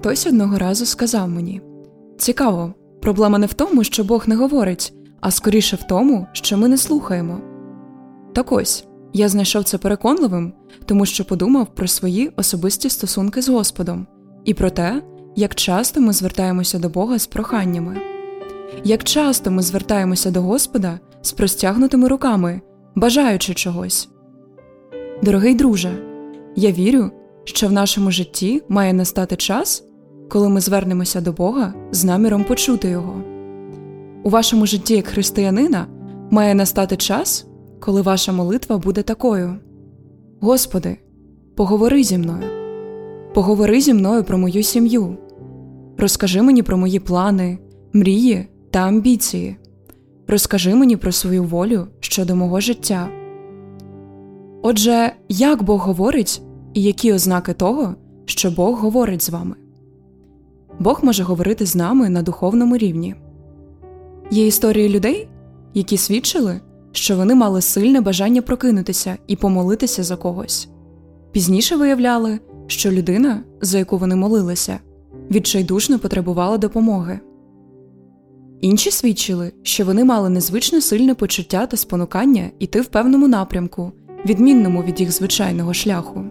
Хтось одного разу сказав мені цікаво, проблема не в тому, що Бог не говорить, а скоріше в тому, що ми не слухаємо. Так ось я знайшов це переконливим, тому що подумав про свої особисті стосунки з Господом і про те, як часто ми звертаємося до Бога з проханнями, як часто ми звертаємося до Господа з простягнутими руками, бажаючи чогось. Дорогий друже, я вірю, що в нашому житті має настати час, коли ми звернемося до Бога з наміром почути Його. У вашому житті як християнина має настати час, коли ваша молитва буде такою: Господи, поговори зі мною, поговори зі мною про мою сім'ю, розкажи мені про мої плани, мрії та амбіції, розкажи мені про свою волю щодо мого життя. Отже, як Бог говорить і які ознаки того, що Бог говорить з вами? Бог може говорити з нами на духовному рівні. Є історії людей, які свідчили, що вони мали сильне бажання прокинутися і помолитися за когось. Пізніше виявляли, що людина, за яку вони молилися, відчайдушно потребувала допомоги. Інші свідчили, що вони мали незвично сильне почуття та спонукання йти в певному напрямку, відмінному від їх звичайного шляху,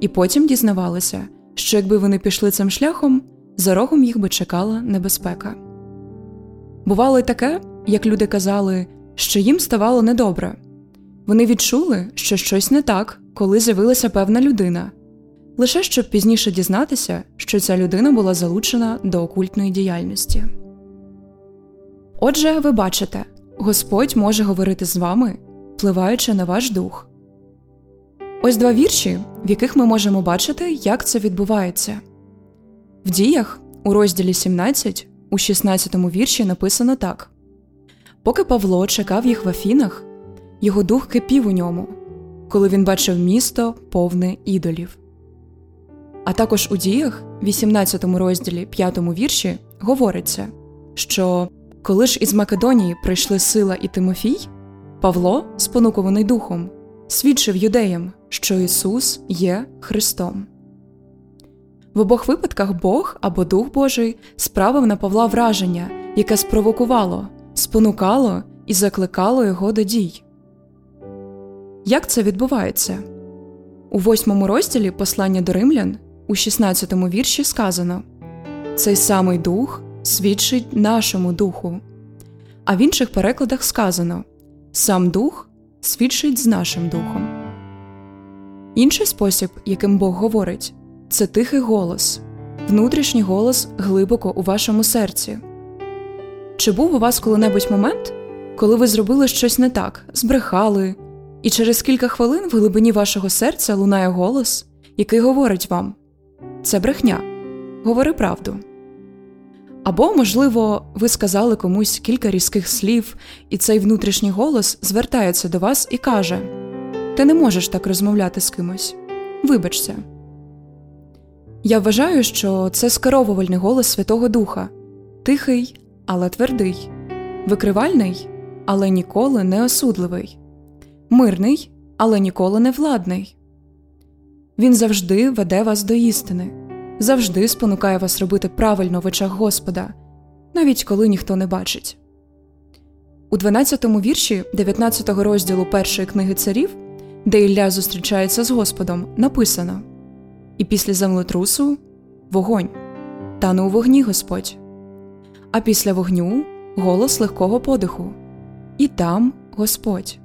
і потім дізнавалися, що якби вони пішли цим шляхом, за рогом їх би чекала небезпека. Бувало й таке, як люди казали, що їм ставало недобре. Вони відчули, що щось не так, коли з'явилася певна людина, лише щоб пізніше дізнатися, що ця людина була залучена до окультної діяльності. Отже, ви бачите, Господь може говорити з вами, впливаючи на ваш дух. Ось два вірші, в яких ми можемо бачити, як це відбувається. В діях у розділі 17 у 16 вірші написано так Поки Павло чекав їх в Афінах, його дух кипів у ньому, коли він бачив місто повне ідолів. А також у діях, 18 розділі 5 вірші, говориться, що коли ж із Македонії прийшли Сила і Тимофій, Павло, спонукований духом, свідчив юдеям, що Ісус є Христом. В обох випадках Бог або Дух Божий справив на Павла враження, яке спровокувало, спонукало і закликало його до дій. Як це відбувається? У восьмому розділі послання до римлян у 16 вірші сказано Цей самий дух свідчить нашому духу. А в інших перекладах сказано Сам дух свідчить з нашим духом. Інший спосіб, яким Бог говорить, це тихий голос, внутрішній голос глибоко у вашому серці. Чи був у вас коли-небудь момент, коли ви зробили щось не так, збрехали, і через кілька хвилин в глибині вашого серця лунає голос, який говорить вам це брехня, говори правду. Або, можливо, ви сказали комусь кілька різких слів, і цей внутрішній голос звертається до вас і каже Ти не можеш так розмовляти з кимось. Вибачся. Я вважаю, що це скеровувальний голос Святого Духа тихий, але твердий, викривальний, але ніколи не осудливий, мирний, але ніколи не владний. Він завжди веде вас до істини, завжди спонукає вас робити правильно в очах Господа, навіть коли ніхто не бачить. У 12-му вірші 19-го розділу першої книги царів, де Ілля зустрічається з Господом, написано І після землетрусу вогонь, тане у вогні Господь, а після вогню голос легкого подиху, і там Господь.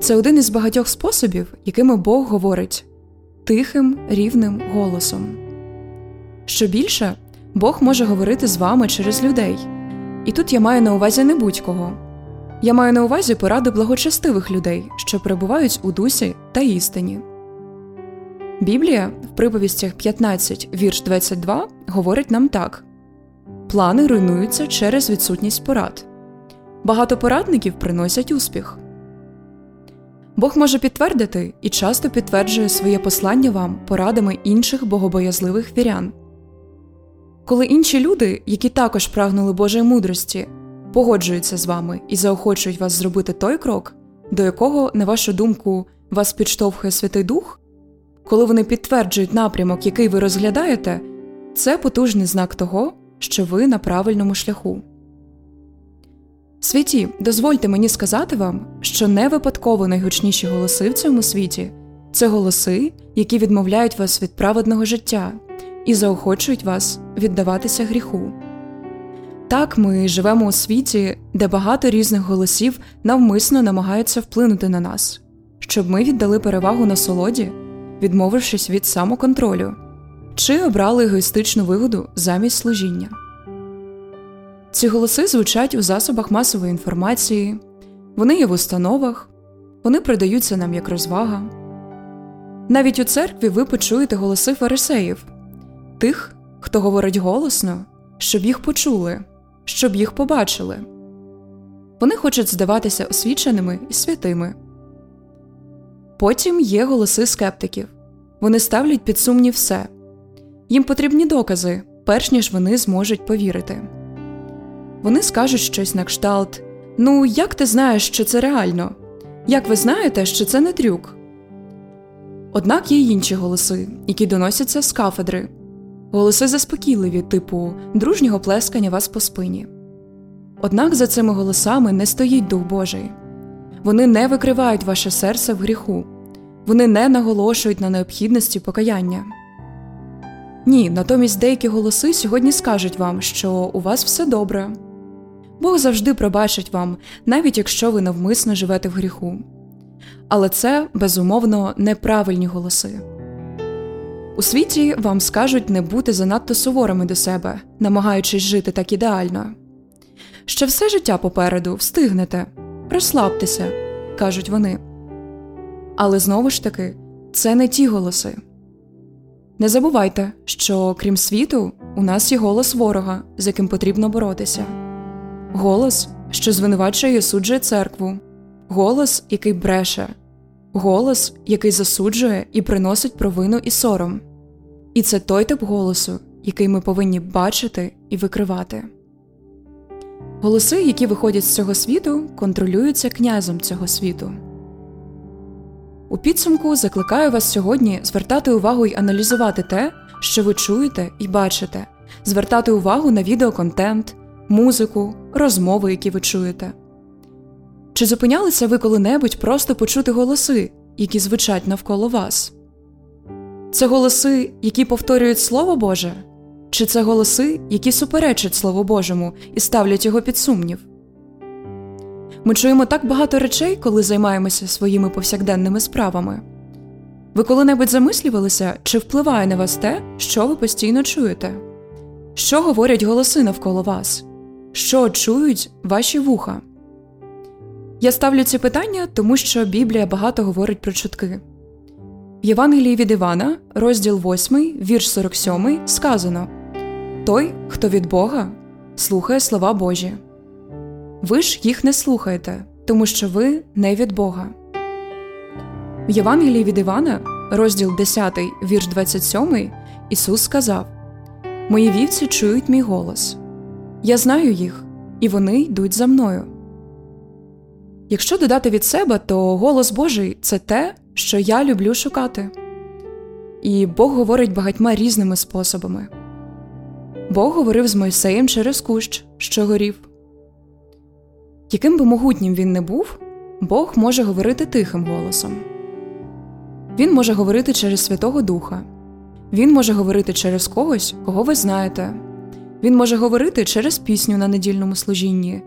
Це один із багатьох способів, якими Бог говорить тихим, рівним голосом. Що більше, Бог може говорити з вами через людей. І тут я маю на увазі не будь-кого. Я маю на увазі поради благочестивих людей, що перебувають у дусі та істині. Біблія в приповістях 15, вірш 22 говорить нам так плани руйнуються через відсутність порад. Багато порадників приносять успіх. Бог може підтвердити і часто підтверджує своє послання вам порадами інших богобоязливих вірян. Коли інші люди, які також прагнули Божої мудрості, погоджуються з вами і заохочують вас зробити той крок, до якого, на вашу думку, вас підштовхує Святий Дух, коли вони підтверджують напрямок, який ви розглядаєте, це потужний знак того, що ви на правильному шляху. Святі, дозвольте мені сказати вам, що не випадково найгучніші голоси в цьому світі це голоси, які відмовляють вас від праведного життя і заохочують вас віддаватися гріху. Так, ми живемо у світі, де багато різних голосів навмисно намагаються вплинути на нас, щоб ми віддали перевагу насолоді, відмовившись від самоконтролю, чи обрали егоїстичну вигоду замість служіння. Ці голоси звучать у засобах масової інформації, вони є в установах, вони продаються нам як розвага. Навіть у церкві ви почуєте голоси фарисеїв, тих, хто говорить голосно, щоб їх почули, щоб їх побачили. Вони хочуть здаватися освіченими і святими. Потім є голоси скептиків вони ставлять під сумнів все їм потрібні докази, перш ніж вони зможуть повірити. Вони скажуть щось на кшталт Ну, як ти знаєш, що це реально? Як ви знаєте, що це не трюк? Однак є й інші голоси, які доносяться з кафедри, голоси заспокійливі, типу дружнього плескання вас по спині. Однак за цими голосами не стоїть Дух Божий вони не викривають ваше серце в гріху, вони не наголошують на необхідності покаяння. Ні, натомість деякі голоси сьогодні скажуть вам, що у вас все добре. Бог завжди пробачить вам, навіть якщо ви навмисно живете в гріху. Але це, безумовно, неправильні голоси. У світі вам скажуть не бути занадто суворими до себе, намагаючись жити так ідеально. Ще все життя попереду встигнете, розслабтеся, кажуть вони. Але знову ж таки, це не ті голоси. Не забувайте, що крім світу, у нас є голос ворога, з яким потрібно боротися голос, що звинувачує і осуджує церкву, голос, який бреше, голос, який засуджує і приносить провину і сором. І це той тип голосу, який ми повинні бачити і викривати. Голоси, які виходять з цього світу, контролюються князем цього світу. У підсумку закликаю вас сьогодні звертати увагу і аналізувати те, що ви чуєте і бачите, звертати увагу на відеоконтент, музику, розмови, які ви чуєте. Чи зупинялися ви коли-небудь просто почути голоси, які звучать навколо вас? Це голоси, які повторюють Слово Боже, чи це голоси, які суперечать Слову Божому і ставлять його під сумнів? Ми чуємо так багато речей, коли займаємося своїми повсякденними справами. Ви коли-небудь замислювалися, чи впливає на вас те, що ви постійно чуєте? Що говорять голоси навколо вас? Що чують ваші вуха? Я ставлю ці питання, тому що Біблія багато говорить про чутки. В Євангелії від Івана, розділ 8, вірш 47, сказано Той, хто від Бога, слухає слова Божі. Ви ж їх не слухаєте, тому що ви не від Бога. В Євангелії від Івана, розділ 10, вірш 27, Ісус сказав Мої вівці чують мій голос. Я знаю їх, і вони йдуть за мною. Якщо додати від себе, то голос Божий це те, що я люблю шукати. І Бог говорить багатьма різними способами. Бог говорив з Мойсеєм через кущ, що горів. Яким би могутнім він не був, Бог може говорити тихим голосом. Він може говорити через Святого Духа. Він може говорити через когось, кого ви знаєте, він може говорити через пісню на недільному служінні.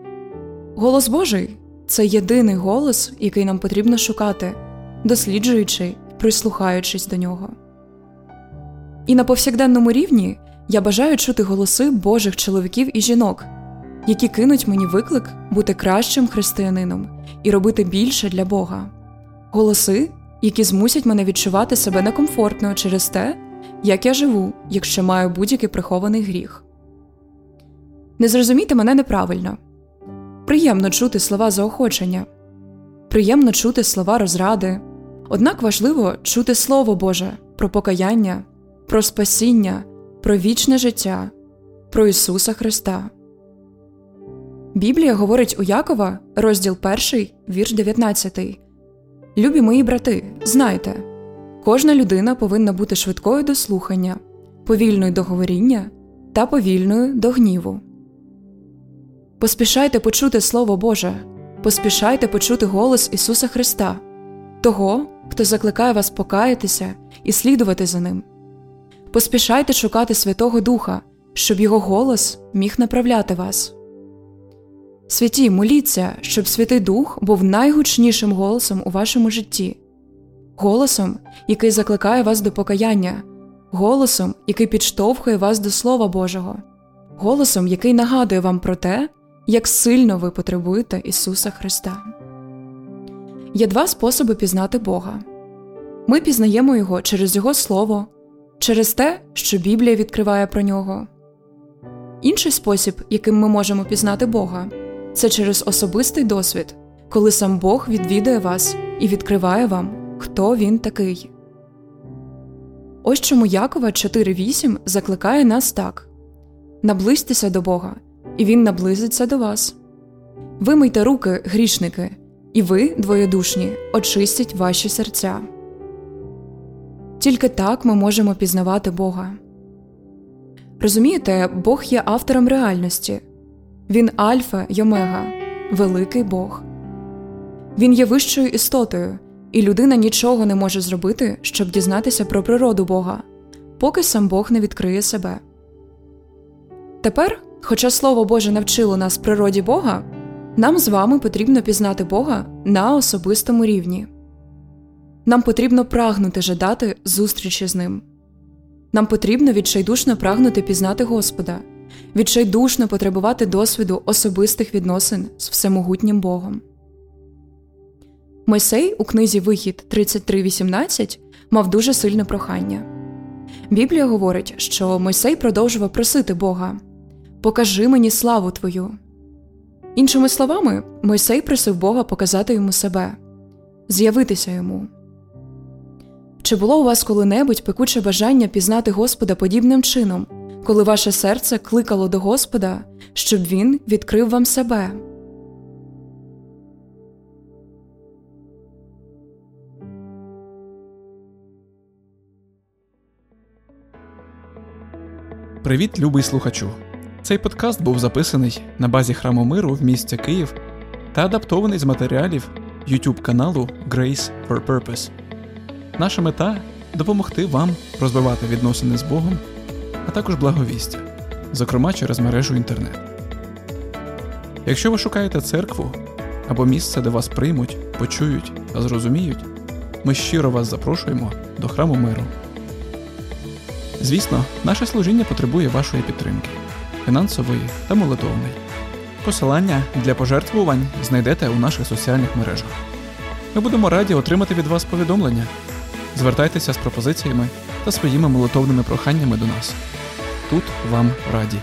Голос Божий це єдиний голос, який нам потрібно шукати, досліджуючи прислухаючись до нього. І на повсякденному рівні я бажаю чути голоси Божих чоловіків і жінок, які кинуть мені виклик бути кращим християнином і робити більше для Бога, голоси, які змусять мене відчувати себе некомфортно через те, як я живу, якщо маю будь-який прихований гріх. Не зрозумійте мене неправильно. Приємно чути слова заохочення, приємно чути слова розради, однак важливо чути Слово Боже про покаяння, про спасіння, про вічне життя, про Ісуса Христа. Біблія говорить у Якова, розділ 1, вірш 19. Любі мої брати, знайте, кожна людина повинна бути швидкою до слухання, повільною до говоріння та повільною до гніву. Поспішайте почути Слово Боже, поспішайте почути голос Ісуса Христа, того, хто закликає вас покаятися і слідувати за Ним. Поспішайте шукати Святого Духа, щоб Його голос міг направляти вас. Святі, моліться, щоб Святий Дух був найгучнішим голосом у вашому житті, голосом, який закликає вас до покаяння, голосом, який підштовхує вас до Слова Божого, голосом, який нагадує вам про те, як сильно ви потребуєте Ісуса Христа. Є два способи пізнати Бога ми пізнаємо Його через Його Слово, через те, що Біблія відкриває про нього. Інший спосіб, яким ми можемо пізнати Бога, це через особистий досвід, коли сам Бог відвідує вас і відкриває вам, хто він такий. Ось чому Якова 4.8 закликає нас так наблизьтеся до Бога, і Він наблизиться до вас. Вимийте руки, грішники, і ви, двоєдушні, очистіть ваші серця. Тільки так ми можемо пізнавати Бога. Розумієте, Бог є автором реальності Він Альфа й Омега, великий Бог. Він є вищою істотою, і людина нічого не може зробити, щоб дізнатися про природу Бога, поки сам Бог не відкриє себе. Тепер, хоча Слово Боже навчило нас природі Бога, нам з вами потрібно пізнати Бога на особистому рівні. Нам потрібно прагнути жадати зустрічі з ним. Нам потрібно відчайдушно прагнути пізнати Господа, відчайдушно потребувати досвіду особистих відносин з всемогутнім Богом. Мойсей у книзі Вихід 33.18 мав дуже сильне прохання. Біблія говорить, що Мойсей продовжував просити Бога Покажи мені славу Твою. Іншими словами, Мойсей просив Бога показати йому себе, з'явитися йому. Чи було у вас коли-небудь пекуче бажання пізнати Господа подібним чином, коли ваше серце кликало до Господа, щоб Він відкрив вам себе? Привіт, любий слухачу! Цей подкаст був записаний на базі храму миру в місті Київ та адаптований з матеріалів YouTube каналу Grace for Purpose. Наша мета допомогти вам розвивати відносини з Богом, а також благовістя, зокрема через мережу інтернет. Якщо ви шукаєте церкву або місце, де вас приймуть, почують та зрозуміють, ми щиро вас запрошуємо до храму миру. Звісно, наше служіння потребує вашої підтримки фінансової та молитовної. Посилання для пожертвувань знайдете у наших соціальних мережах. Ми будемо раді отримати від вас повідомлення. Звертайтеся з пропозиціями та своїми молитовними проханнями до нас. Тут вам раді.